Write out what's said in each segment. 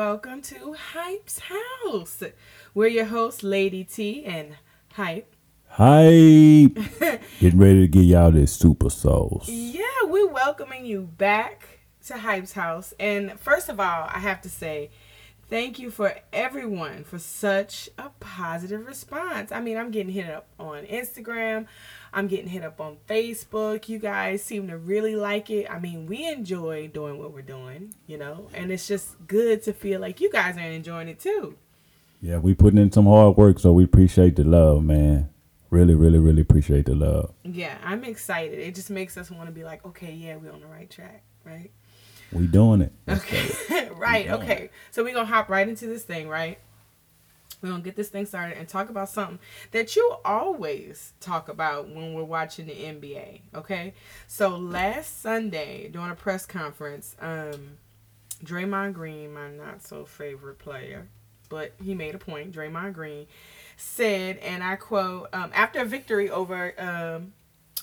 welcome to Hype's House. We're your hosts, Lady T and Hype. Hype. Getting ready to get y'all this super sauce. Yeah, we're welcoming you back to Hype's House. And first of all, I have to say, thank you for everyone for such a positive response. I mean, I'm getting hit up on Instagram. I'm getting hit up on Facebook. You guys seem to really like it. I mean, we enjoy doing what we're doing, you know, and it's just good to feel like you guys are enjoying it too. Yeah, we putting in some hard work, so we appreciate the love, man. Really, really, really appreciate the love. Yeah, I'm excited. It just makes us want to be like, okay, yeah, we're on the right track, right? We doing it. Okay. right, okay. So we're going to hop right into this thing, right? We're to get this thing started and talk about something that you always talk about when we're watching the NBA, okay? So last Sunday during a press conference, um, Draymond Green, my not so favorite player, but he made a point. Draymond Green said, and I quote, um, after a victory over um,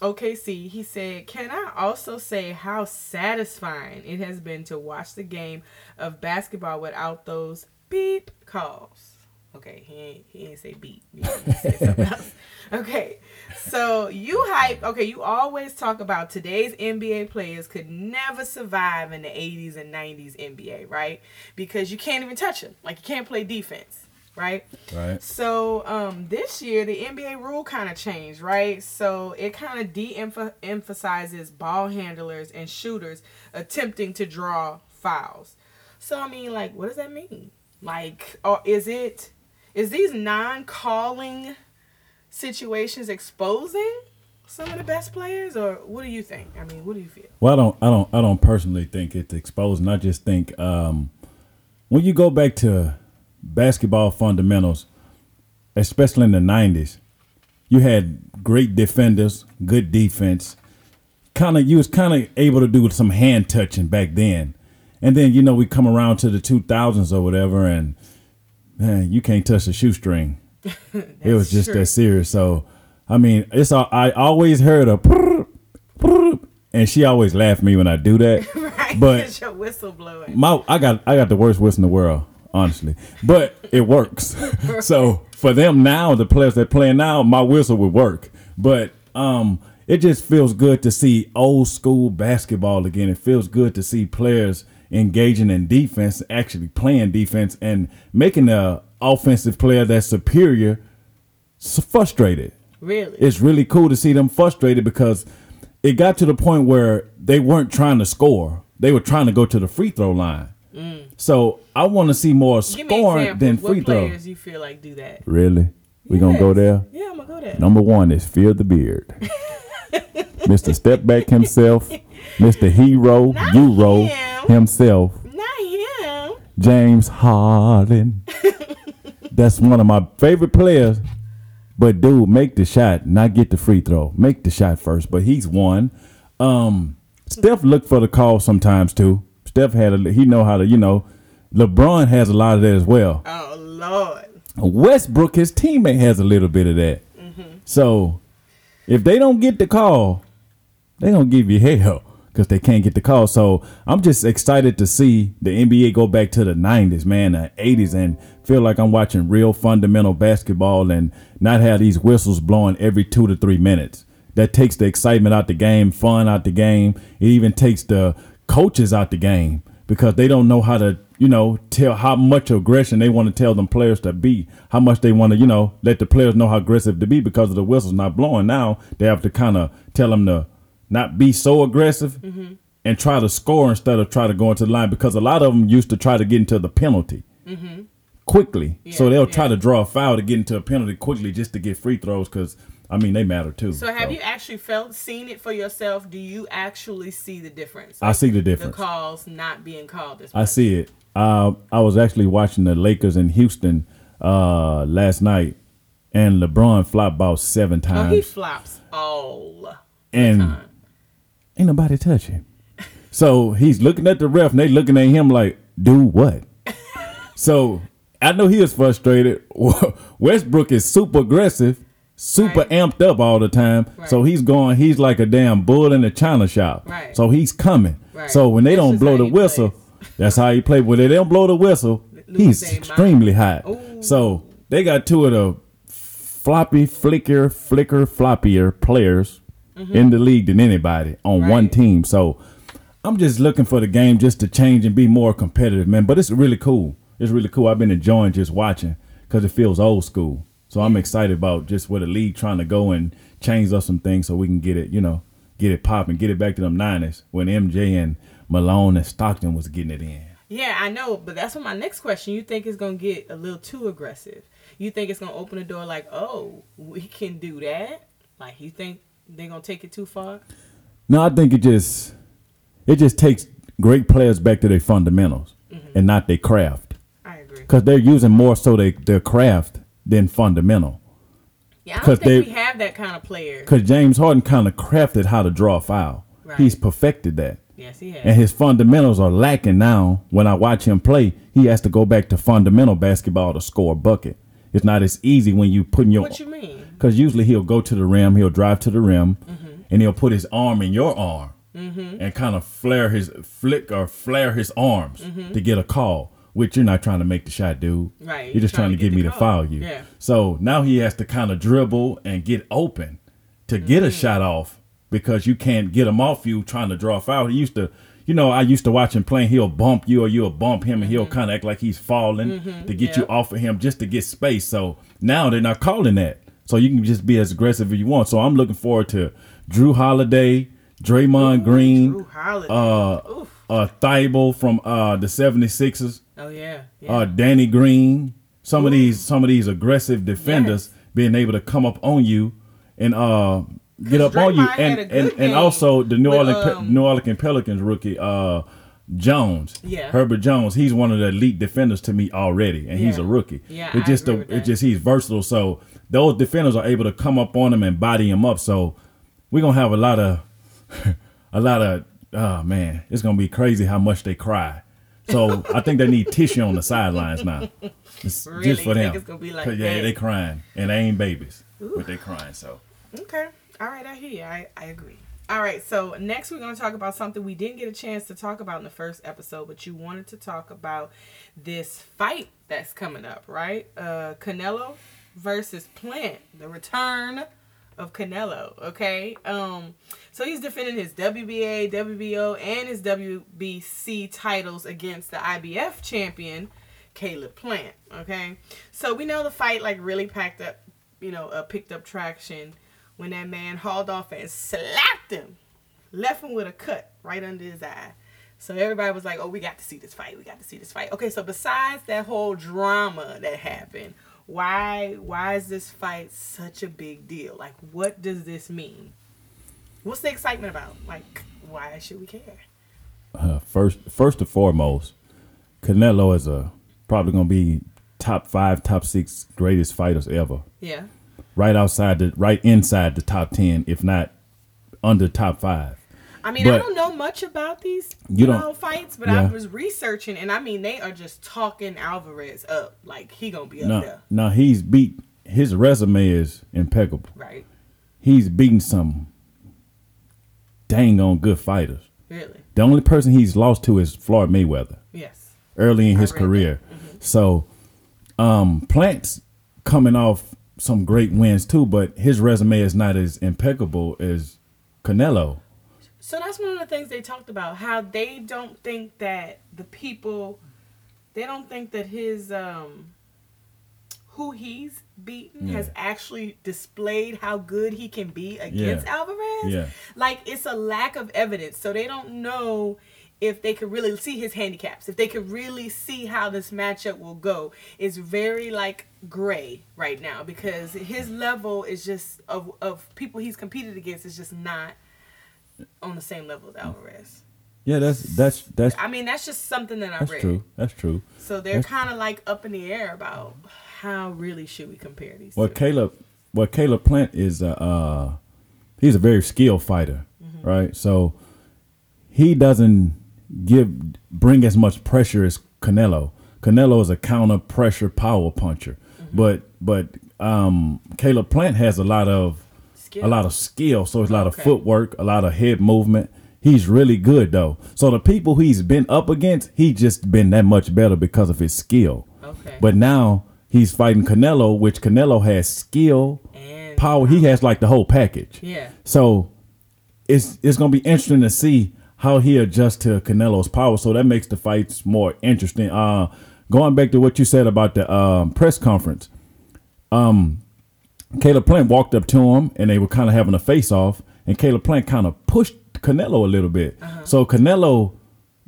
OKC, he said, Can I also say how satisfying it has been to watch the game of basketball without those beep calls? Okay, he ain't he ain't say beat. He said something else. Okay, so you hype. Okay, you always talk about today's NBA players could never survive in the 80s and 90s NBA, right? Because you can't even touch them. Like you can't play defense, right? Right. So um, this year the NBA rule kind of changed, right? So it kind of de-emphasizes ball handlers and shooters attempting to draw fouls. So I mean, like, what does that mean? Like, or is it is these non-calling situations exposing some of the best players, or what do you think? I mean, what do you feel? Well, I don't, I don't, I don't personally think it's exposing. I just think um, when you go back to basketball fundamentals, especially in the '90s, you had great defenders, good defense. Kind of, you was kind of able to do some hand touching back then, and then you know we come around to the 2000s or whatever, and man, you can't touch the shoestring. it was just true. that serious. So, I mean, it's all, I always heard a, and she always laughed at me when I do that. right, But your whistle blowing. my I got I got the worst whistle in the world, honestly. But it works. so for them now, the players that play now, my whistle would work. But um, it just feels good to see old school basketball again. It feels good to see players engaging in defense, actually playing defense, and making the offensive player that's superior frustrated. Really? It's really cool to see them frustrated because it got to the point where they weren't trying to score; they were trying to go to the free throw line. So I want to see more Mm. Scoring than what free throw. players you feel like do that? Really? We gonna go there? Yeah, I'm gonna go there. Number one is Fear the Beard. Mr. Step Back himself, Mr. Hero, Not Euro him. himself, Not him. James Harden. That's one of my favorite players. But dude, make the shot, not get the free throw. Make the shot first. But he's one. Um, Steph looked for the call sometimes too. Steph had a he know how to, you know. LeBron has a lot of that as well. Oh Lord. Westbrook, his teammate, has a little bit of that. So if they don't get the call, they gonna give you hell because they can't get the call. So I'm just excited to see the NBA go back to the 90s, man, the 80s, and feel like I'm watching real fundamental basketball and not have these whistles blowing every two to three minutes. That takes the excitement out the game, fun out the game. It even takes the coaches out the game because they don't know how to, you know, tell how much aggression they want to tell them players to be, how much they want to, you know, let the players know how aggressive to be because of the whistles not blowing. Now they have to kind of tell them to not be so aggressive and try to score instead of try to go into the line because a lot of them used to try to get into the penalty quickly. so they'll try to draw a foul to get into a penalty quickly just to get free throws because, I mean, they matter too. So have you actually felt seen it for yourself? Do you actually see the difference? I see the difference. the calls not being called this I see it. Uh, I was actually watching the Lakers in Houston uh, last night, and LeBron flopped about seven times, he flops all and time. Ain't nobody touch him. So he's looking at the ref, and they looking at him like, "Do what?" so I know he is frustrated. Westbrook is super aggressive, super Right. amped up all the time. So he's going. He's like a damn bull in a china shop. Right. So he's coming. Right. So when they That's don't blow the whistle, plays. that's how he play. When they don't blow the whistle, lose He's mind. extremely hot. Ooh. So they got two of the floppy, flicker, flicker, floppier players in the league than anybody on one Mm-hmm. Team. So I'm just looking for the game just to change and be more competitive, man. But it's really cool. It's really cool. I've been enjoying just watching because it feels old school. So I'm excited about just where the league trying to go and change up some things so we can get it, you know, get it popping, get it back to them 90s when MJ and Malone and Stockton was getting it in. Yeah, I know, but that's what my next question. You think it's gonna get a little too aggressive? You think it's gonna open the door like, oh, we can do that? Like, you think they're gonna take it too far? No, I think it just it just takes great players back to their fundamentals Mm-hmm. and not their craft I agree. because they're using more so they, their craft than fundamental. Yeah, I don't think they- we have that kind of player. Because James Harden kind of crafted how to draw a foul. Right. He's perfected that. Yes, he has. And his fundamentals are lacking now. When I watch him play, he has to go back to fundamental basketball to score a bucket. It's not as easy when you putting your what you mean? Because usually he'll go to the rim, he'll drive to the rim, Mm-hmm. and he'll put his arm in your arm and kind of flare his flick or flare his arms Mm-hmm. to get a call. Which you're not trying to make the shot, dude. Right, You're just trying, to get, me to foul you. Yeah. So now he has to kind of dribble and get open to get Mm-hmm. a shot off because you can't get him off you trying to draw a foul. He used to, you know, I used to watch him playing. He'll bump you or you'll bump him, and he'll kind of act like he's falling to get you Mm-hmm. Off of him just to get space. So now they're not calling that. So you can just be as aggressive as you want. So I'm looking forward to Jrue Holiday, Draymond Green, Jrue Holiday. uh, Oof. uh, Thybulle from uh, the 76ers, Oh yeah. yeah. uh, Danny Green. Some of these, some of these aggressive defenders being able to come up on you and uh, get up on you, and and, and also the New Orleans um, New Orleans Pelicans rookie uh, Jones, Yeah. Herbert Jones. He's one of the elite defenders to me already, and he's a rookie. Yeah, it's just a, it's just he's versatile. So those defenders are able to come up on him and body him up. So we're gonna have a lot of a lot of oh man, it's gonna be crazy how much they cry. So I think they need tissue on the sidelines now. It's Really? just for them. think it's gonna be like yeah, they crying and they ain't babies, but they crying. So Okay. All right, I hear you. I, I agree. All right, so next we're going to talk about something we didn't get a chance to talk about in the first episode, but you wanted to talk about this fight that's coming up, right? Uh Canelo versus Plant, the return of Canelo, okay? Um so he's defending his WBA, WBO, and his WBC titles against the IBF champion Caleb Plant, okay? So we know the fight like really packed up, you know, uh, picked up traction when that man hauled off and slapped him, left him with a cut right under his eye. So everybody was like, "Oh, we got to see this fight. We got to see this fight." Okay, so besides that whole drama that happened, why why is this fight such a big deal? Like, what does this mean? What's the excitement about? Like, why should we care? uh, first, first and foremost, Canelo is a probably gonna be top five, top six greatest fighters ever. Yeah. Right outside the, right inside the top ten, if not under top five. I mean, I don't know much about these You know fights, but I was researching, and I mean, they are just talking Alvarez up like he gonna be up Now, there, now he's beat. His resume is impeccable. right? He's beaten some dang on good fighters. Really? The only person he's lost to is Floyd Mayweather Yes. early in his career. So, um, Plant's coming off some great wins too, but his resume is not as impeccable as Canelo. So that's one of the things they talked about. How they don't think that the people, they don't think that his um, who he's beaten Yeah. has actually displayed how good he can be against Yeah. Alvarez. Yeah. Like it's a lack of evidence, so they don't know if they could really see his handicaps. If they could really see how this matchup will go. It's very like gray right now because his level is just of of people he's competed against is just not on the same level as Alvarez. Yeah, that's that's that's I mean, that's just something that I that's read. true. That's true. So they're kind of like up in the air about how really should we compare these Well, two. Caleb, well, Caleb Plant is a uh, he's a very skilled fighter, Mm-hmm. right? So he doesn't give bring as much pressure as Canelo. Canelo is a counter pressure power puncher, Mm-hmm. but but um, Caleb Plant has a lot of Skill. a lot of skill. So it's a lot of footwork, a lot of head movement. he's really good though. So the people he's been up against, he just been that much better because of his skill. Okay. But now he's fighting Canelo, which Canelo has skill, and power. He has like the whole package. yeah. So it's it's gonna be interesting to see how he adjusts to Canelo's power. So that makes the fights more interesting. Uh, going back to what you said about the um, press conference, um, Caleb Plant walked up to him and they were kind of having a face off, and Caleb Plant kind of pushed Canelo a little bit. So Canelo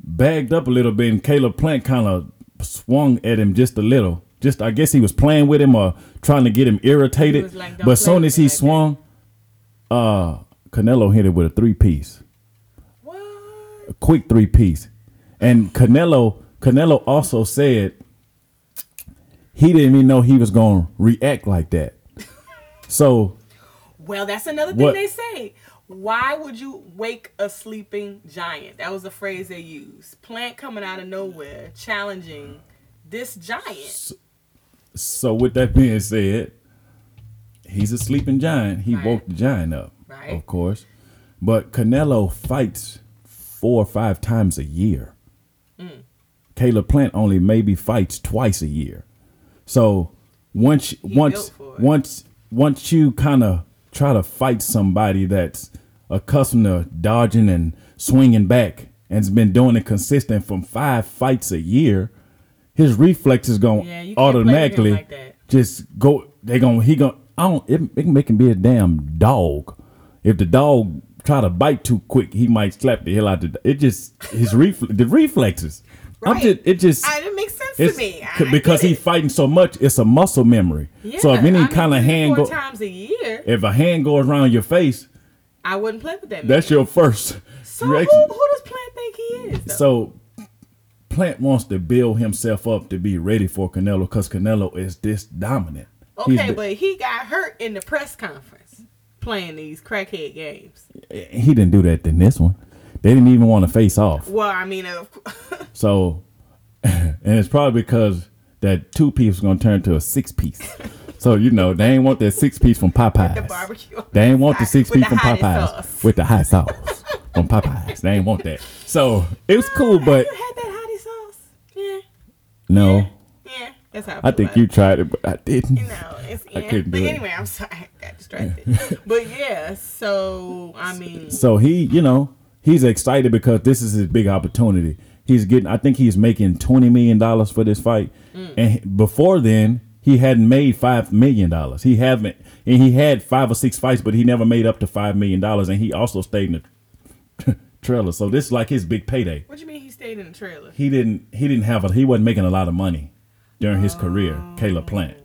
bagged up a little bit, and Caleb Plant kind of swung at him just a little. Just I guess he was playing with him or trying to get him irritated. like, but as soon as he like that." swung, uh, Canelo hit it with a three piece, What? a quick three piece, and Canelo Canelo also said he didn't even know he was gonna react like that. So Well, that's another thing What- they say. Why would you wake a sleeping giant? That was the phrase they used. Plant coming out of nowhere, challenging this giant. so with that being said, he's a sleeping giant. He Right. woke the giant up, Right. of course. But Canelo fights four or five times a year. Mm. Caleb Plant only maybe fights twice a year. So once once for it. once once you kind of try to fight somebody that's accustomed to dodging and swinging back and's been doing it consistent from five fights a year, his reflexes going Yeah, you to can't play with him automatically like that. just go. They going he going I don't. It, it can make him be a damn dog. If the dog try to bite too quick, he might slap the hell out of the. It just his reflex the reflexes. I'm just it just I, it makes sense it's me. I because he's fighting so much. It's a muscle memory. Yeah, so if any kind of hand four go, times a year, if a hand goes around your face, I wouldn't play with that. that's your first. So who, who does Plant think he is? though? So Plant wants to build himself up to be ready for Canelo because Canelo is this dominant. Okay, the- but he got hurt in the press conference playing these crackhead games. he didn't do that in this one. They didn't even want to face off. Well, I mean, of So, and it's probably because that two piece is gonna turn to a six piece. So you know they ain't want that six piece from Popeyes. the barbecue. They ain't want the six piece the from Popeyes sauce. with the hot sauce from Popeyes. They ain't want that. So it was cool, but you had that hottie sauce. Yeah, no, yeah. That's how I, I think you tried it, but I didn't. You know, it's I couldn't But do it. anyway, I'm sorry, I got distracted. but yeah, so I mean, So he, you know, he's excited because this is his big opportunity. He's getting, I think he's making twenty million dollars for this fight, Mm. and before then he hadn't made five million dollars. He haven't, and he had five or six fights, but he never made up to five million dollars, and he also stayed in the trailer. So this is like his big payday. what do you mean he stayed in the trailer? He didn't, he didn't have a, he wasn't making a lot of money during his career. Caleb Plant.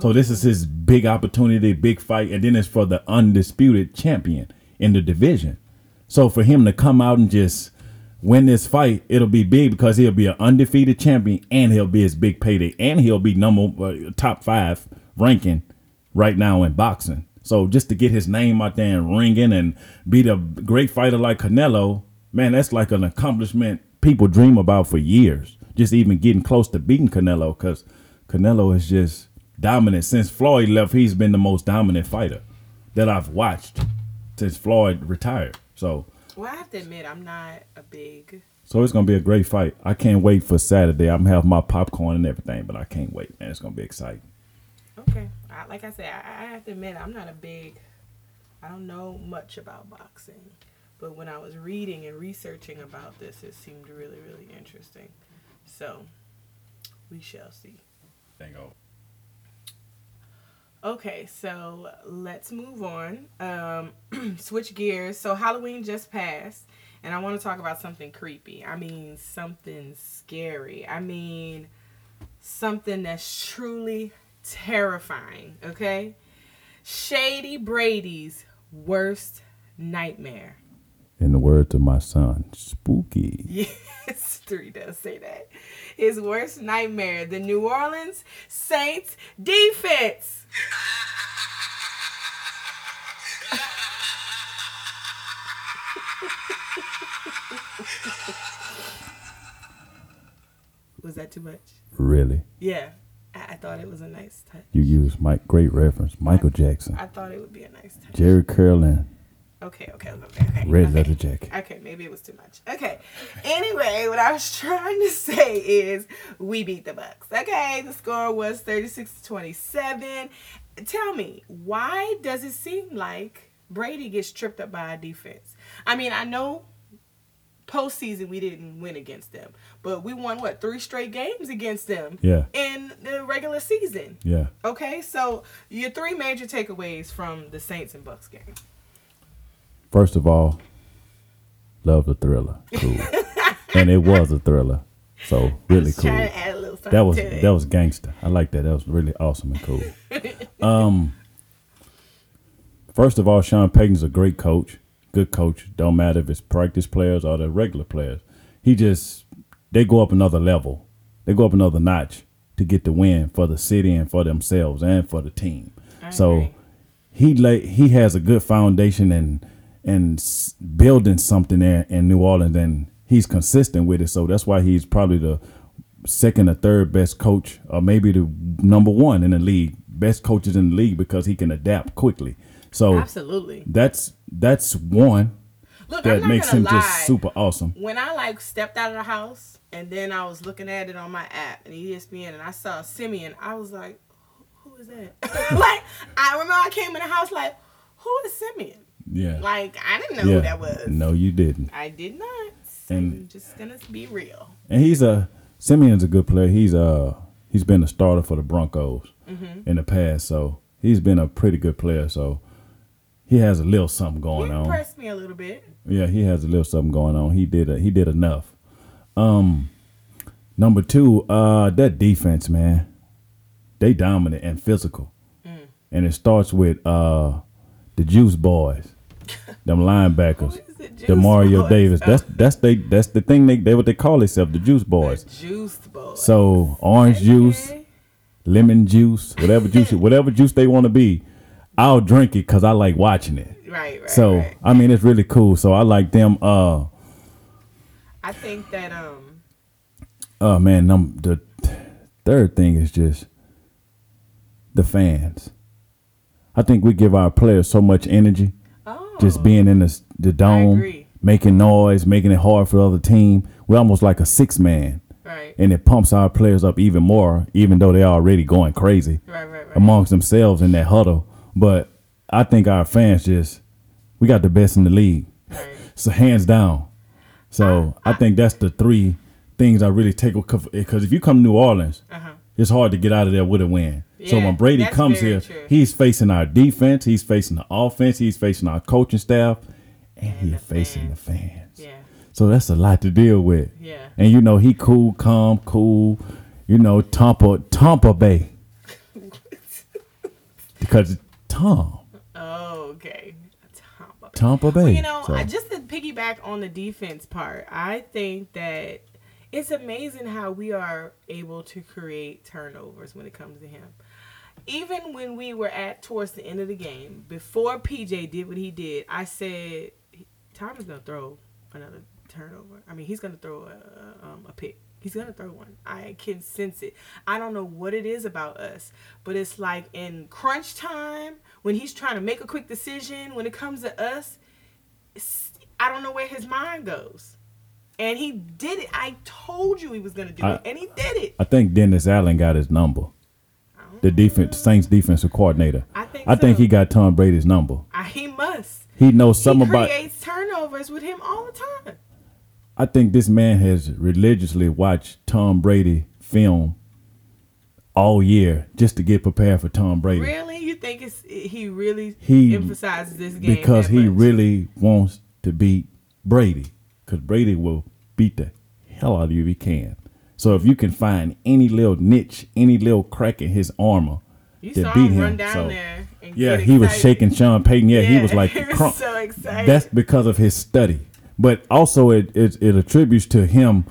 So this is his big opportunity, big fight, and then it's for the undisputed champion in the division. So for him to come out and just win this fight, it'll be big because he'll be an undefeated champion and he'll be his big payday and he'll be number uh, top five ranking right now in boxing. So just to get his name out there and ringing and beat a great fighter like Canelo, man, that's like an accomplishment people dream about for years. Just even getting close to beating Canelo because Canelo is just dominant. Since Floyd left, he's been the most dominant fighter that I've watched since Floyd retired. So Well, I have to admit, I'm not a big. so it's gonna be a great fight. I can't wait for Saturday. I'm gonna have my popcorn and everything, but I can't wait, man. It's gonna be exciting. Okay, I, like I said, I, I have to admit, I'm not a big. I don't know much about boxing, but when I was reading and researching about this, it seemed really, really interesting. So, we shall see. Thank you. Okay, so let's move on. Um, switch gears. So Halloween just passed, and I want to talk about something creepy. I mean, something scary. I mean, something that's truly terrifying. Okay, Shady Brady's worst nightmare. In to my son, spooky. Yes, three does say that. His worst nightmare: the New Orleans Saints defense. Was that too much? Really, Yeah, I, I thought it was a nice touch. you used Mike. Great reference. Michael Jackson, I thought it would be a nice touch. Jheri Curl, and Okay, okay, okay, okay. Red okay. leather jacket. Okay, maybe it was too much. Okay. Anyway, what I was trying to say is we beat the Bucs. Okay, the score was 36 to 27. Tell me, why does it seem like Brady gets tripped up by a defense? I mean, I know postseason we didn't win against them, but we won what three straight games against them Yeah. in the regular season. Yeah. Okay, so your three major takeaways from the Saints and Bucs game. First of all, love the thriller. Cool. and it was a thriller. So really cool. to add a little That was that was gangster. I like that. That was really awesome and cool. um First of all, Sean Payton's a great coach, good coach. Don't matter if it's practice players or the regular players. He just they go up another level. They go up another notch to get the win for the city and for themselves and for the team. So he lay, he has a good foundation and and building something there in New Orleans and he's consistent with it. So that's why he's probably the second or third best coach or maybe the number one in the league, best coaches in the league because he can adapt quickly. So Absolutely. that's that's one Look, that makes him lie. just super awesome. When I like stepped out of the house and then I was looking at it on my app and ESPN and I saw Siemian, I was like, "Who- "Who is that?" like I remember I came in the house like, "Who is Siemian?" Yeah. Like I didn't know yeah. who that was. No, you didn't. I did not. And- I'm just gonna be real. And he's a Siemian's a good player. He's uh he's been a starter for the Broncos Mm-hmm. in the past, so he's been a pretty good player. So he has a little something He going on. impressed me a little bit. Yeah, he has a little something going on. He did a, he did enough. Um, number two, uh, that defense, man, they dominant and physical, Mm. and it starts with uh the Juice Boys, them linebackers, the Mario Boys? Davis. That's that's they that's the thing they they what they call themselves, the Juice Boys. The Juice Boy. So orange juice, lemon juice, whatever juice, whatever juice they want to be, I'll drink it because I like watching it. Right, right. So right. I mean, it's really cool. So I like them. Uh, I think that um oh man, num- the third thing is just the fans. I think we give our players so much energy, just being in the the dome, making noise, making it hard for the other team. We're almost like a six man, right. and it pumps our players up even more, even though they're already going crazy. Right, right, right. amongst themselves in that huddle. But I think our fans just we got the best in the league. right. So hands down. So I think that's the three things I really take because if you come to New Orleans, Uh-huh. it's hard to get out of there with a win. So when Brady comes here, true. he's facing our defense, he's facing the offense, he's facing our coaching staff, and, he's the facing fans. the fans. Yeah. So that's a lot to deal with. Yeah. And you know he cool, calm, cool. You know Tampa, Tampa Bay, because it's Tom, Oh, okay. Tampa Bay. Tampa Bay. Well, you know, So- I just to piggyback on the defense part, I think that it's amazing how we are able to create turnovers when it comes to him. Even when we were at towards the end of the game, before PJ did what he did, I said Tom is gonna throw another turnover. I mean, he's gonna throw a, um, a pick. He's gonna throw one. I can sense it. I don't know what it is about us, but it's like in crunch time when he's trying to make a quick decision. When it comes to us, I don't know where his mind goes. And he did it. I told you he was gonna do I- it, and he did it. I think Dennis Allen got his number. The defense, Saints defensive coordinator. I think I think he got Tom Brady's number. I, he must. He knows something he about. creates turnovers with him all the time. I think this man has religiously watched Tom Brady film all year just to get prepared for Tom Brady. Really, you think it's he really He- emphasizes this game because he much? really wants to beat Brady. Because Brady will beat the hell out of you if he can. So if you can find any little niche, any little crack in his armor You to saw beat him him, run down so- there. And yeah, he was shaking Sean Payton. Yeah, he was like he was crunk. so excited. That's because of his study, but also it, it it attributes to him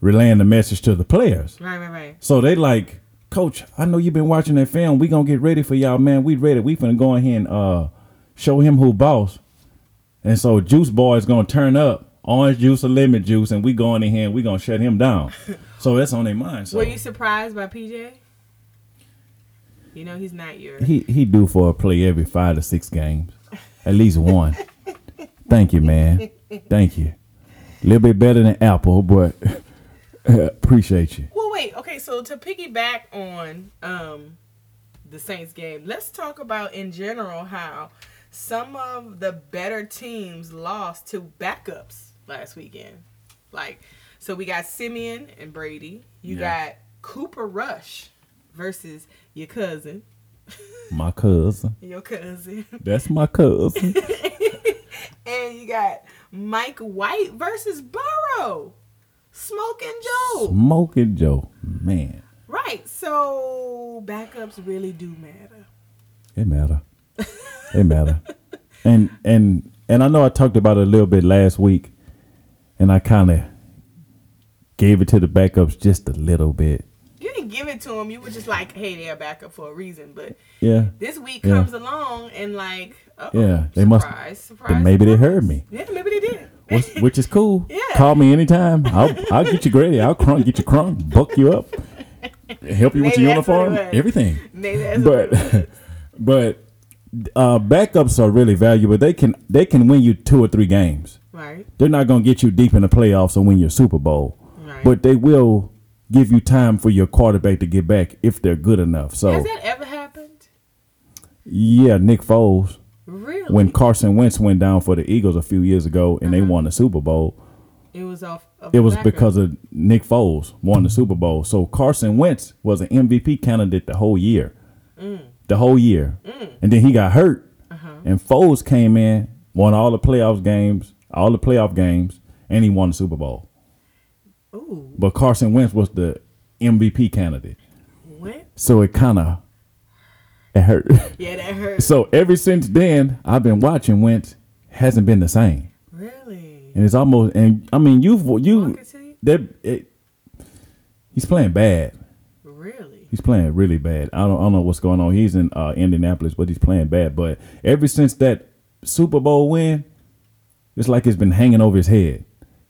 relaying the message to the players. Right, right, right. So they like, Coach, I know you've been watching that film. We gonna get ready for y'all, man. We ready. We finna go ahead and uh, show him who boss. And so Juice Boy is gonna turn up orange juice or lemon juice, and we going in here and we gonna shut him down. so that's on their mind. So Were you surprised by PJ? You know he's not your. he he do for a play every five to six games, at least one. Thank you, man. Thank you. A little bit better than Apple, but appreciate you. Well, wait. Okay, so to piggyback on um, the Saints game, let's talk about in general how some of the better teams lost to backups last weekend. Like, so we got Siemian and Brady. You Yeah. got Cooper Rush versus your cousin. My cousin. Your cousin. That's my cousin. and you got Mike White versus Burrow. Smoking Joe. Smoking Joe. Man, Right. So backups really do matter. it matter. It matter. And and and I know I talked about it a little bit last week, and I kind of gave it to the backups just a little bit. You didn't give it to them. You were just like, hey, they're a backup for a reason. But Yeah. this week Yeah. comes along and like, Yeah, they must- surprise, surprise. maybe they heard me. Yeah, maybe they did. Which, which is cool. Yeah. Call me anytime. I'll I'll get you graded. I'll crunk, get you crunk, buck you up, help you with your that's what it uniform, everything. maybe that's what it was. But but uh, backups are really valuable. They can they can win you two or three games. Right. They're not gonna get you deep in the playoffs or win your Super Bowl, Right. but they will give you time for your quarterback to get back if they're good enough. So Has that ever happened? yeah, Nick Foles Really? when Carson Wentz went down for the Eagles a few years ago and they uh-huh. won the Super Bowl. it was off. Of It was backup. because of Nick Foles won the Super Bowl. So Carson Wentz was an MVP candidate the whole year. Mm. The whole year. Mm. And then he got hurt. Uh-huh. And Foles came in, won all the playoffs games, all the playoff games, and he won the Super Bowl. Ooh, But Carson Wentz was the MVP candidate. what? So it kind of it hurt. Yeah, that hurt. so ever since then, I've been watching Wentz hasn't been the same. Really? And it's almost and I mean you've you that it he's playing bad. Really? He's playing really bad. I don't, I don't know what's going on. He's in uh, Indianapolis, but he's playing bad. But ever since that Super Bowl win, it's like it's been hanging over his head.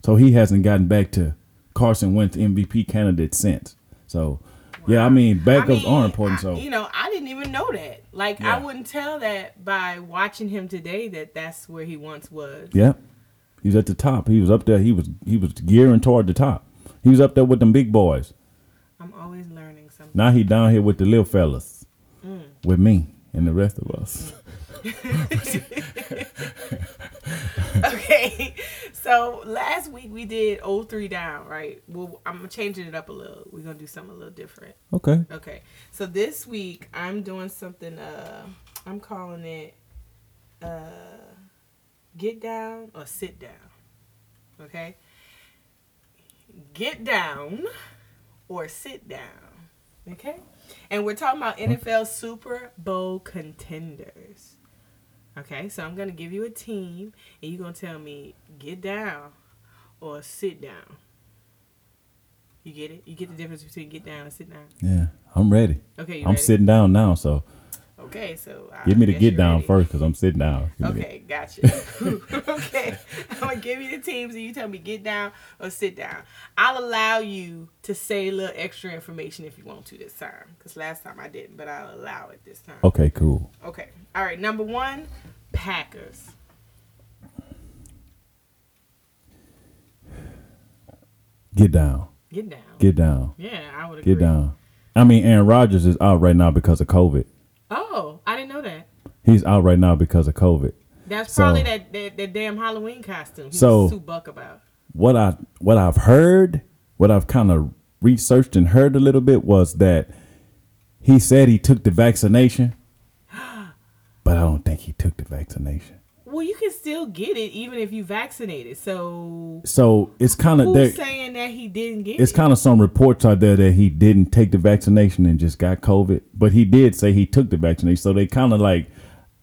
So he hasn't gotten back to Carson Wentz MVP candidate since. So yeah, I mean backups I mean, are important. So you know, I didn't even know that. Like, Yeah. I wouldn't tell that by watching him today that that's where he once was. yeah, he's at the top. He was up there. He was he was gearing toward the top. He was up there with them big boys. I'm always learning something. Now he down here with the little fellas, Mm. with me and the rest of us. okay. So last week we did 03 down, right? Well, I'm changing it up a little. We're gonna do something a little different. Okay. Okay. So this week I'm doing something. Uh, I'm calling it uh, get down or sit down. Okay. Get down or sit down. Okay. And we're talking about NFL Super Bowl contenders. Okay, so I'm gonna give you a team, and you're gonna tell me get down or sit down. You get it? You get the difference between get down and sit down. Yeah, I'm ready. Okay, you I'm ready? sitting down now, so Okay, so I give me the get down ready. first because I'm sitting down. Give Okay, gotcha. okay, I'm gonna give you the teams, and you tell me get down or sit down. I'll allow you to say a little extra information if you want to this time, because last time I didn't, but I'll allow it this time. Okay, cool. Okay. All right. Number one, Packers. Get down. Get down. Get down. yeah, I would agree. Get down. I mean, Aaron Rodgers is out right now because of COVID. Oh, I didn't know that. He's out right now because of COVID. That's So- probably that, that that damn Halloween costume. He So- was too buck about. What I what I've heard, what I've kind of researched and heard a little bit was that he said he took the vaccination, but I don't think he took the vaccination. Well, you can still get it even if you vaccinated. So So it's kind of who's saying that he didn't get It's it? kind of some reports out there that he didn't take the vaccination and just got COVID, but he did say he took the vaccination. So they kind of like,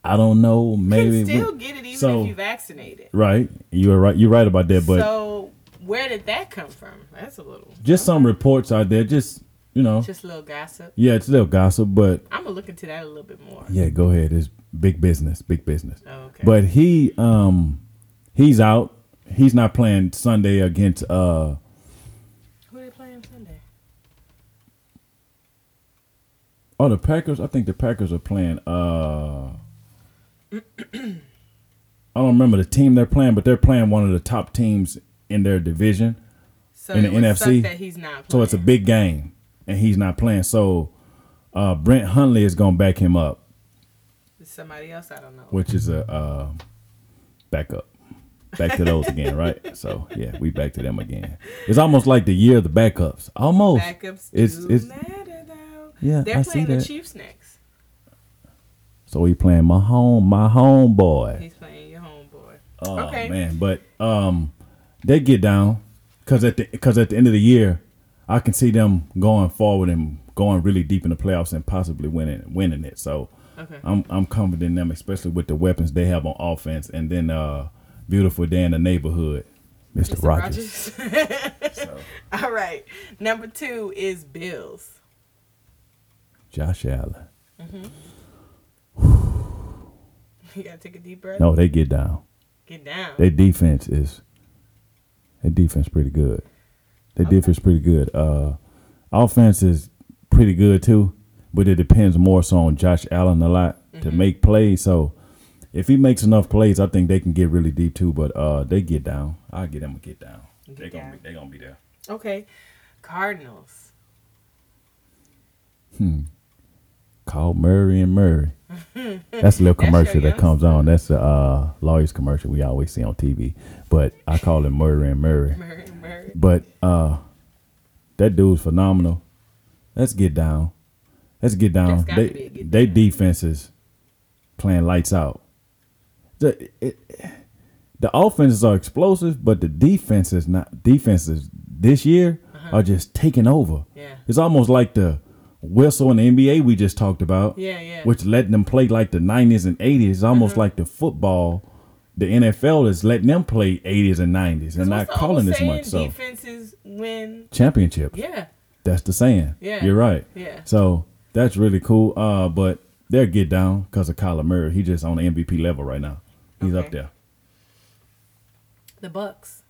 I don't know, you maybe can still get it even so- if you vaccinated. right. You're right. You're right about that, but so where did that come from? That's a little just some reports out there. Just you know, just a little gossip. yeah, it's a little gossip, but I'm gonna look into that a little bit more. yeah, go ahead. It's big business, big business. Oh, okay. But he, um, he's out. He's not playing Sunday against uh who they playing Sunday? oh the Packers. I think the Packers are playing uh I don't remember the team they're playing, but they're playing one of the top teams in their division. So in the NFC, that he's not. Playing. So it's a big game, and he's not playing. So uh, Brett Hundley is going to back him up, somebody else. I don't know. which is a uh, backup. Back to those again, right? So yeah, we back to them again. It's almost like the year of the backups. Almost. Backups It's- do it's- matter though. Yeah, They're I see playing the. Chiefs next. So he playing my home, my home boy. He's playing your homeboy. Oh okay. man, but um, they get down because at the because at the end of the year, I can see them going forward and going really deep in the playoffs and possibly winning winning it. So Okay. I'm I'm confident in them, especially with the weapons they have on offense, and then uh, beautiful day in the neighborhood, Mr. Mr. Rogers. Rogers. So, All right. Number two is Bills. Josh Allen. You gotta take a deep breath. No, they get down. Get down. Their defense is their defense pretty good. Their defense pretty good. Uh offense is pretty good too, but it depends more so on Josh Allen a lot to make plays. So if he makes enough plays, I think they can get really deep too. But uh they get down. I'll get them to get down. Get They gonna be they gonna be there. okay. Cardinals. Hmm. Call Murray and Murray. That's a little commercial that comes on. That's a uh, lawyer's commercial we always see on TV. But I call it Murray and Murray. Murray, Murray. But uh that dude's phenomenal. Let's get down. Let's get down. They get they down. defenses playing lights out. The it, the offenses are explosive, but the defenses not defenses this year are just taking over. Uh-huh. Yeah. It's almost like the whistle in the NBA we just talked about. Yeah, yeah. Which letting them play like the 90s and 80s. It's almost Uh-huh. like the football. The NFL is letting them play 80s and 90s and not calling this much. So defenses win. championships. Yeah. That's the saying. Yeah. You're right. Yeah. So that's really cool. Uh, but they'll get down because of Kyler Murray. He just on the MVP level right now. He's up there. The Bucs.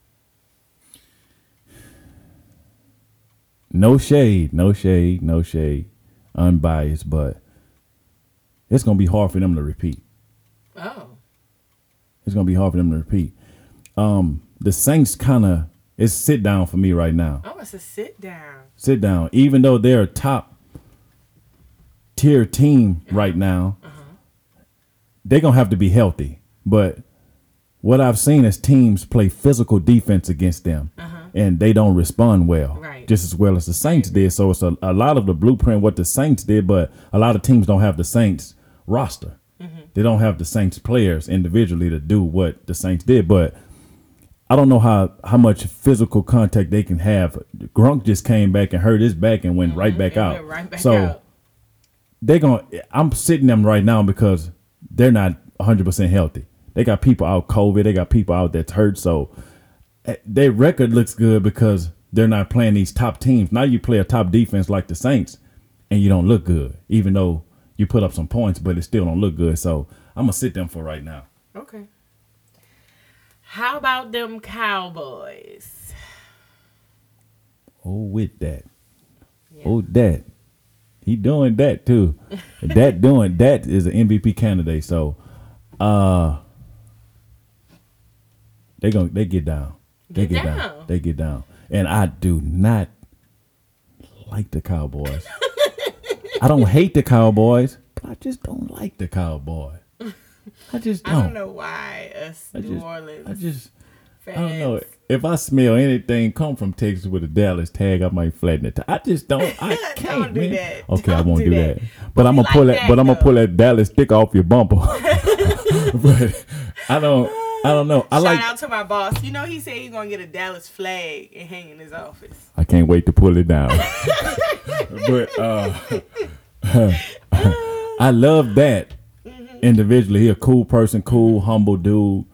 No shade, no shade, no shade. Unbiased, but it's gonna be hard for them to repeat. Oh. It's gonna be hard for them to repeat. Um, the Saints kind of it's sit down for me right now. Oh, it's a sit down. Sit down. Even though they're top tier team right now, they're gonna have to be healthy. But what I've seen is teams play physical defense against them, uh-huh. and they don't respond well, Right. just as well as the Saints did. So it's a, a lot of the blueprint what the Saints did, but a lot of teams don't have the Saints roster. Mm-hmm. They don't have the Saints players individually to do what the Saints did, but. I don't know how how much physical contact they can have. Gronk just came back and hurt his back and went mm-hmm. right back It out. right back so out. They're going to I'm sitting them right now because they're not 100% healthy. They got people out COVID, they got people out that's hurt so eh, their record looks good because they're not playing these top teams. Now you play a top defense like the Saints and you don't look good even though you put up some points but it still don't look good. So I'm to sit them for right now. Okay. How about them Cowboys? Oh, with that. Oh, that. He doing that too. that doing that is an MVP candidate. So, uh, they gonna they get down. They Get get down. down. They get down. And I do not like the Cowboys. I don't hate the Cowboys, but I just don't like the Cowboys. I just don't. don't know why us I New just, Orleans I just. I don't know. If I smell anything come from Texas with a Dallas tag, I might flatten it. I just don't. I Don't can't. do man. that. Okay, I Don't won't do do that. that. But I'm gonna pull that. that, But I'm gonna pull that Dallas stick off your bumper. but I don't. I don't know. I Shout like. out to my boss. You know he said he's gonna get a Dallas flag and hang in his office. I can't wait to pull it down. but uh, I love that individually. He a cool person, cool, humble dude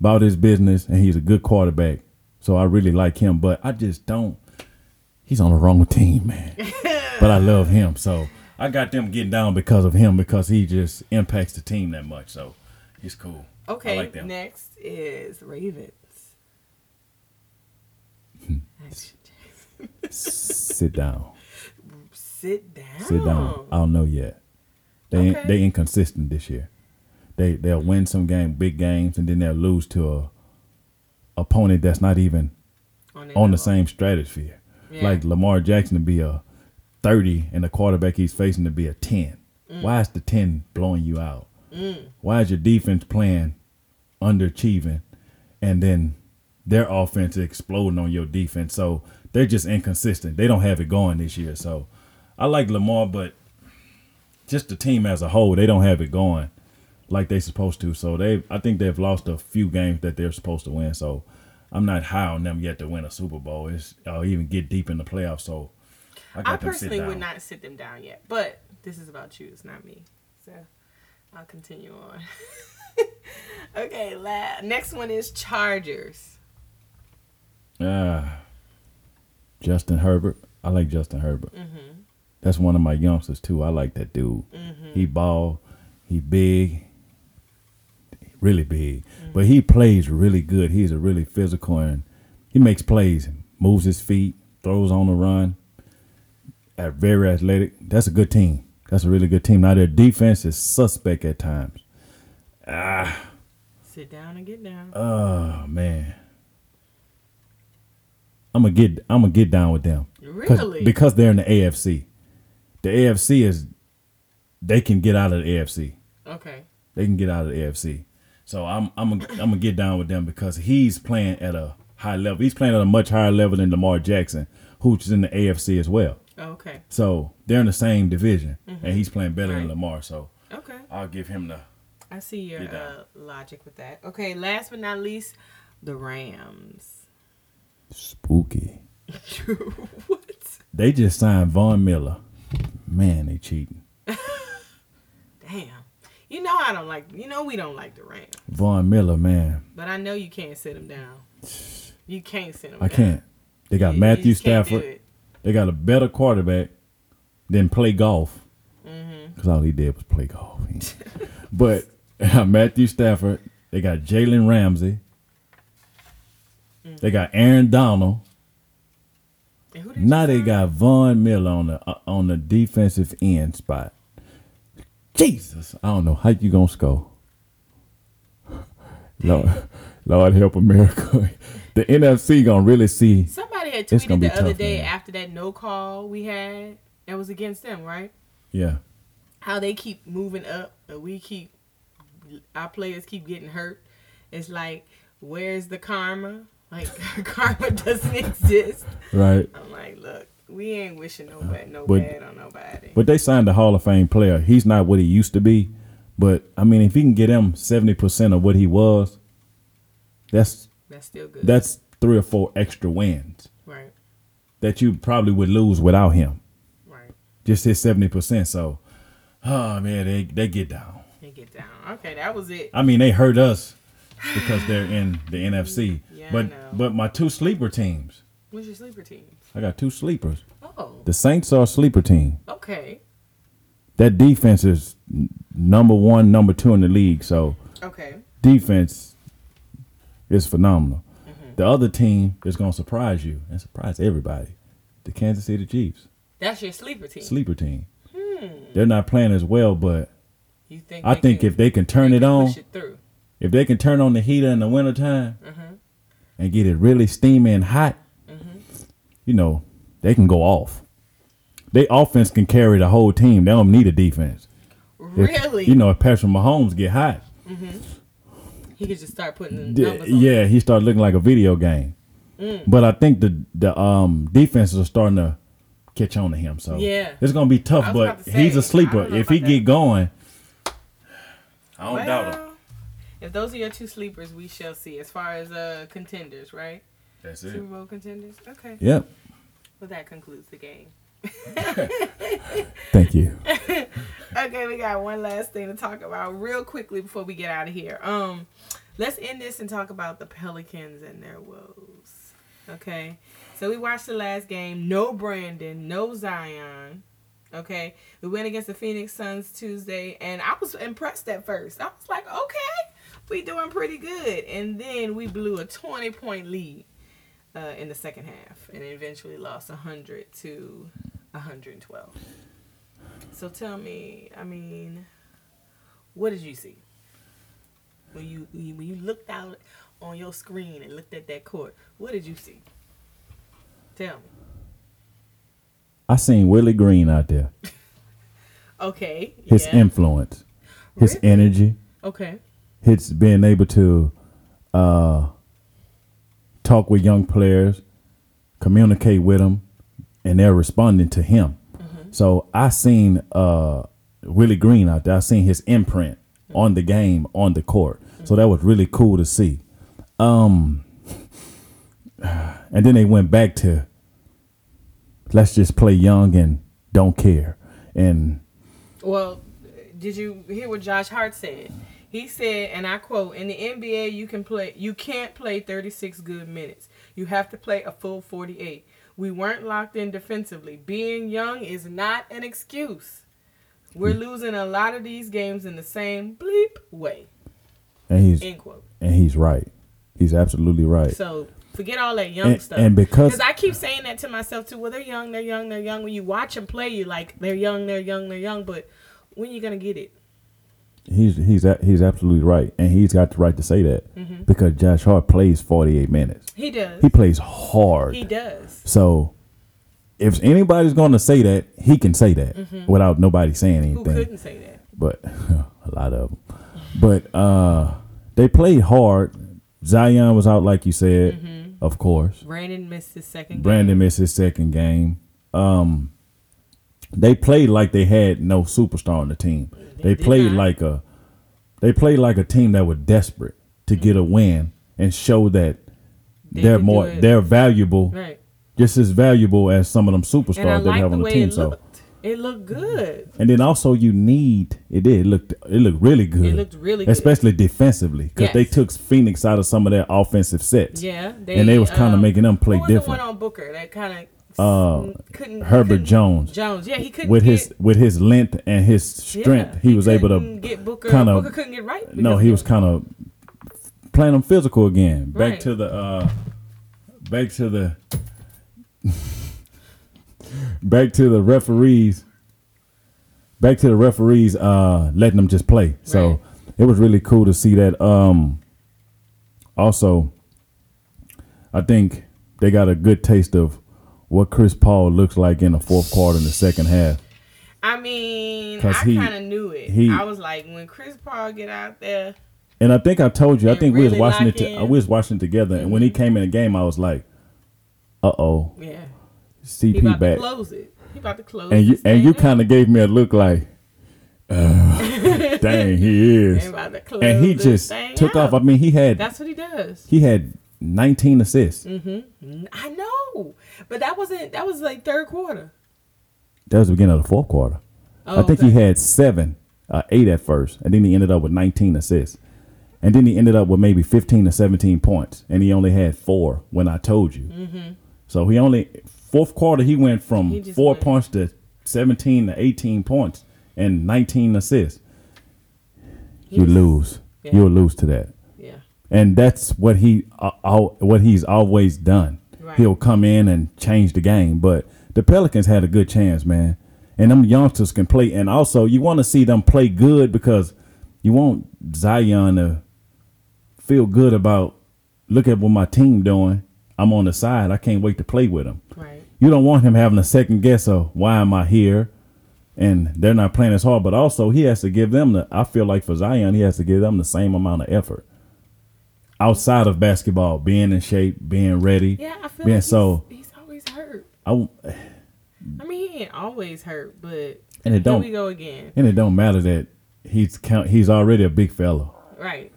about his business, and he's a good quarterback. So I really like him. But I just don't. He's on the wrong team, man. but I love him. So I got them getting down because of him because he just impacts the team that much. So he's cool. Okay, like next is Ravens. Sit down. Sit down. Sit down. I don't know yet. They Okay. they inconsistent this year. They they'll win some game, big games, and then they'll lose to a opponent that's not even On, on the same stratosphere. Yeah. Like Lamar Jackson to be a thirty, and the quarterback he's facing to be a ten. Mm. Why is the ten blowing you out? Why is your defense playing underachieving, and then their offense exploding on your defense? So they're just inconsistent. They don't have it going this year. So I like Lamar, but just the team as a whole, they don't have it going like they supposed to. So they, I think they've lost a few games that they're supposed to win. So I'm not high on them yet to win a Super Bowl. It's, or even get deep in the playoffs. So I, got I personally would not sit them down yet, but this is about you. It's not me. So I'll continue on. okay, la- next one is Chargers. Ah, Justin Herbert. I like Justin Herbert. Mm-hmm. That's one of my youngsters too. I like that dude. He ball, he big, really big, Mm-hmm. but he plays really good. He's a really physical and he makes plays, moves his feet, throws on the run. Are very athletic. That's a good team. That's a really good team. Now their defense is suspect at times. Ah. Sit down and get down. Oh man. I'm gonna get I'm gonna get down with them. Really? Because they're in the AFC. The AFC is they can get out of the AFC. okay. They can get out of the AFC. So I'm I'm gonna, I'm gonna get down with them because he's playing at a high level. He's playing at a much higher level than Lamar Jackson, who's in the AFC as well. Okay. So they're in the same division, and he's playing better than Lamar. So Okay. I'll give him the I see your uh, logic with that. Okay, last but not least, the Rams. spooky. what? They just signed Von Miller. Man, they cheating. Damn. You know I don't like. You know we don't like the Rams, Von Miller, man. but I know you can't sit him down. You can't sit them. I down. can't. They got You- you Matthew just Stafford. They got a better quarterback than play golf. Mm-hmm. Because all he did was play golf. but Matthew Stafford. They got Jalen Ramsey. They got Aaron Donald. And who did Now they got Von Miller on the uh, on the defensive end spot. Jesus, I don't know how you gonna score. Lord, Lord help America. The NFC gonna really see. Somebody had tweeted the other day man. after that no call we had. It was against them, right? Yeah, How they keep moving up, and we keep our players keep getting hurt. It's like, where's the karma? Like karma doesn't exist. right. I'm like, look, we ain't wishing no uh, bad, no But- bad on nobody. But they signed a Hall of Fame player. He's not what he used to be, but I mean, if he can get him seventy percent of what he was, that's That's still good. that's three or four extra wins right, that you probably would lose without him. right. Just his seventy percent. So, oh man, they they get down. They get down. Okay, that was it. I mean, they hurt us because they're in the NFC. Yeah, but but my two sleeper teams. What's your sleeper team? I got two sleepers. Oh, The Saints are a sleeper team. okay, That defense is number one, number two in the league. So okay. defense is phenomenal. Mm-hmm. The other team is going to surprise you and surprise everybody. The Kansas City Chiefs, That's your sleeper team. sleeper team. Hmm. They're not playing as well, but You think? I think can- if they can turn they it can on, push it through. if they can turn on the heater in the wintertime Mhm. and get it really steamy and hot, Mm-hmm. You know, they can go off. They offense can carry the whole team. They don't need a defense. If- Really? you know, if Patrick Mahomes get hot, mm-hmm. he could just start putting the on. yeah, he started looking like a video game. Mm. But I think the the um defenses are starting to catch on to him. So Yeah. it's gonna be tough. But about to he's a sleeper. I don't know If he about get going, I don't doubt him. If those are your two sleepers, we shall see. As far as uh contenders, right? That's Super Bowl contenders. Okay. Yep. Well, that concludes the game. Thank you. Okay, we got one last thing to talk about real quickly before we get out of here. Um, let's end this and talk about the Pelicans and their woes. Okay, so we watched the last game. No Brandon, no Zion. Okay, we went against the Phoenix Suns Tuesday, and I was impressed at first. I was like, okay, we doing pretty good, and then we blew a twenty point lead uh, in the second half, and eventually lost hundred to hundred and twelve. So tell me, I mean, what did you see? when you when you looked out on your screen and looked at that court? What did you see? Tell me. I seen Willie Green out there. Okay. His yeah. influence, his Really? energy, Okay. his being able to uh, talk with young players, communicate with them, and they're responding to him. So I seen uh, Willie Green out there. I seen his imprint on the game on the court. So that was really cool to see. Um, and then they went back to let's just play young and don't care. And Well, did you hear what Josh Hart said? He said, and I quote, "In the NBA, you can play. You can't play 36 good minutes. You have to play a full 48. We weren't locked in defensively. Being young is not an excuse. We're mm. losing a lot of these games in the same bleep way." and he's End quote. and he's right. He's absolutely right. So forget all that young And- stuff. and because- I keep saying that to myself too. Well, they're young, they're young, they're young. When you watch them play, you like they're young, they're young, they're young. But when you gonna get it? He's he's he's absolutely right, and he's got the right to say that Mm-hmm. because Josh Hart plays forty eight minutes. He does. He plays hard. He does. So if anybody's going to say that, he can say that without nobody saying Mm-hmm. Who anything. couldn't say that? But a lot of them. But uh, they played hard. Zion was out, like you said, Mm-hmm. of course. Brandon missed his second. Brandon game. missed his second game. Um, they played like they had no superstar on the team. They, did played like a they played like a team that was desperate to get a win and show that They they are more they're valuable, Right. just as valuable as some of them superstars they like have the on the team. it So. It looked good. and then also you need it did it looked it looked really good. It looked really good. especially defensively because they took Phoenix out of some of their offensive sets. Yeah. and they was kind of um, making them play was The different. one on Booker that kind of Uh, couldn't Herbert couldn't- Jones. Jones. Yeah, he couldn't with get, his with his length and his strength, yeah, he, was able to get Booker. kind of Booker couldn't get right. no, he was kind of playing them physical again. Back Right. to the uh back to the back to the referees back to the referees uh letting them just play. So Right. it was really cool to see that um also I think they got a good taste of what Chris Paul looks like in the fourth quarter in the second half. I mean, I kind of knew it. he- I was like, when Chris Paul get out there, And I think I told you, I think we was watching it. To. We was watching it together, and when he came in the game, I was like, "Uh oh, yeah, he CP about back." to close it. He about to close. And you and you kind of gave me a look like, uh, "Dang, he is." About to close And he just took out. off. I mean, he had That's what he does. he had 19 assists. I know, but that wasn't. That was like third quarter. That was the beginning of the fourth quarter. Oh, I think okay. he had seven, uh, eight at first, and then he ended up with 19 assists. And then he ended up with maybe 15 to 17 points, and he only had four when I told you. Mm-hmm. So he only fourth quarter he went from He four went- points to 17 to 18 points and 19 assists. You was- lose. yeah. You'll lose to that, and that's what he uh, al- what he's always done. Right. He'll come in and change the game, but the Pelicans had a good chance, man. And them youngsters can play, and also you want to see them play good because you want Zion to feel good about. Look at what my team doing. I'm on the side. I can't wait to play with him. right. You don't want him having a second guess of why am I here, and they're not playing as hard. But also he has to give them the. I feel like for Zion, he has to give them the same amount of effort outside of basketball, being in shape, being ready. Yeah, I feel being like so. he's, he's always hurt. I, I mean, he ain't always hurt, but And it don't- we go again. and it don't matter that he's count. He's already a big fella. Right.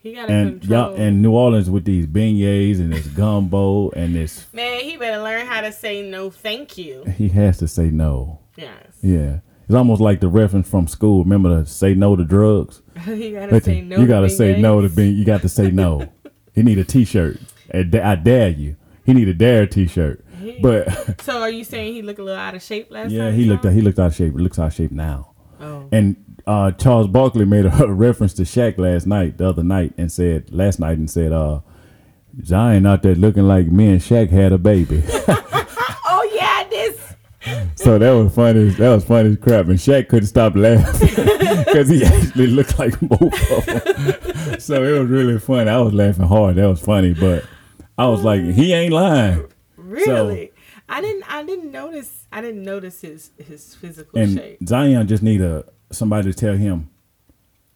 He got And control. y'all and New Orleans with these beignets and this gumbo and this, Man, he better learn how to say no, thank you. he has to say no. Yes. Yeah, it's almost like the reference from school. Remember to say no to drugs. he gotta But say no. you gotta to say no to being. You got to say no. he need a T-shirt. I I dare you. He need a dare T-shirt. But So are you saying he looked a little out of shape last night? yeah, time? he looked. him? He looked out of shape. He looks out of shape now. Oh. And uh, Charles Barkley made a, reference to Shaq last night, the other night, and said last night and said, uh, Zion out there looking like me and Shaq had a baby. So so that was funny. That was funny as crap. And Shaq couldn't stop laughing because he actually looked like both of them. so it was really funny. I was laughing hard. That was funny, but I was like, he ain't lying. Really? I didn't. I didn't notice. I didn't notice his his physical And shape. Zion just need a somebody to tell him,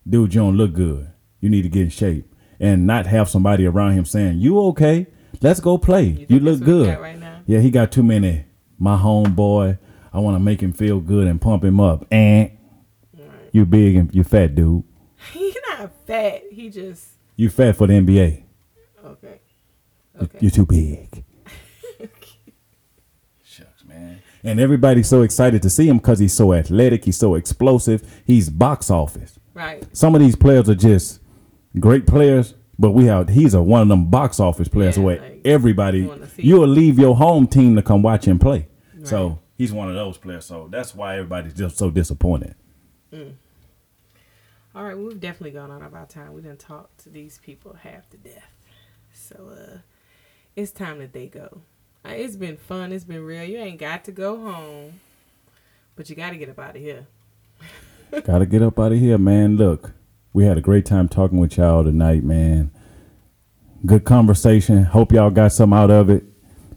dude, you don't look good. You need to get in shape, and not have somebody around him saying, "You okay? Let's go play. You, that's look good." right now? Yeah, he got too many. My homeboy, I want to make him feel good and pump him up. And you big and you fat, dude. He's not fat. He just You fat for the NBA. okay. Okay. You're too big. Shucks, man. And everybody's so excited to see him because he's so athletic. He's so explosive. He's box office. Right. Some of these players are just great players, but we have he's a one of them box office players Yeah, where like, everybody you you'll leave your home team to come watch him play. So he's one of those players. So that's why everybody's just so disappointed. All right, we've definitely gone on about time. We didn't talk to these people half to death. So uh it's time that they go. Uh, It's been fun. It's been real. You ain't got to go home, but you got to get up out of here. Gotta get up out of here, man. Look, we had a great time talking with y'all tonight, man. Good conversation. Hope y'all got some out of it.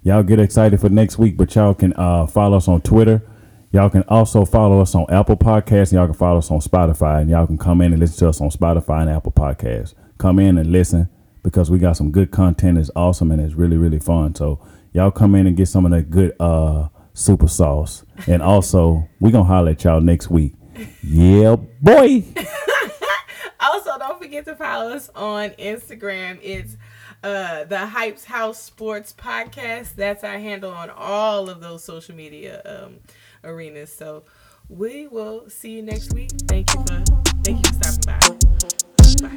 Y'all get excited for next week, but y'all can uh, follow us on Twitter. Y'all can also follow us on Apple Podcasts. And y'all can follow us on Spotify, and y'all can come in and listen to us on Spotify and Apple Podcasts. Come in and listen because we got some good content. It's awesome and it's really really fun. So y'all come in and get some of that good uh, super sauce. And also, we gonna holler at y'all next week. Yeah, boy. Also, don't forget to follow us on Instagram. It's uh, the Hypes House Sports Podcast. That's our handle on all of those social media um, arenas. So we will see you next week. Thank you for thank you for stopping by. Bye.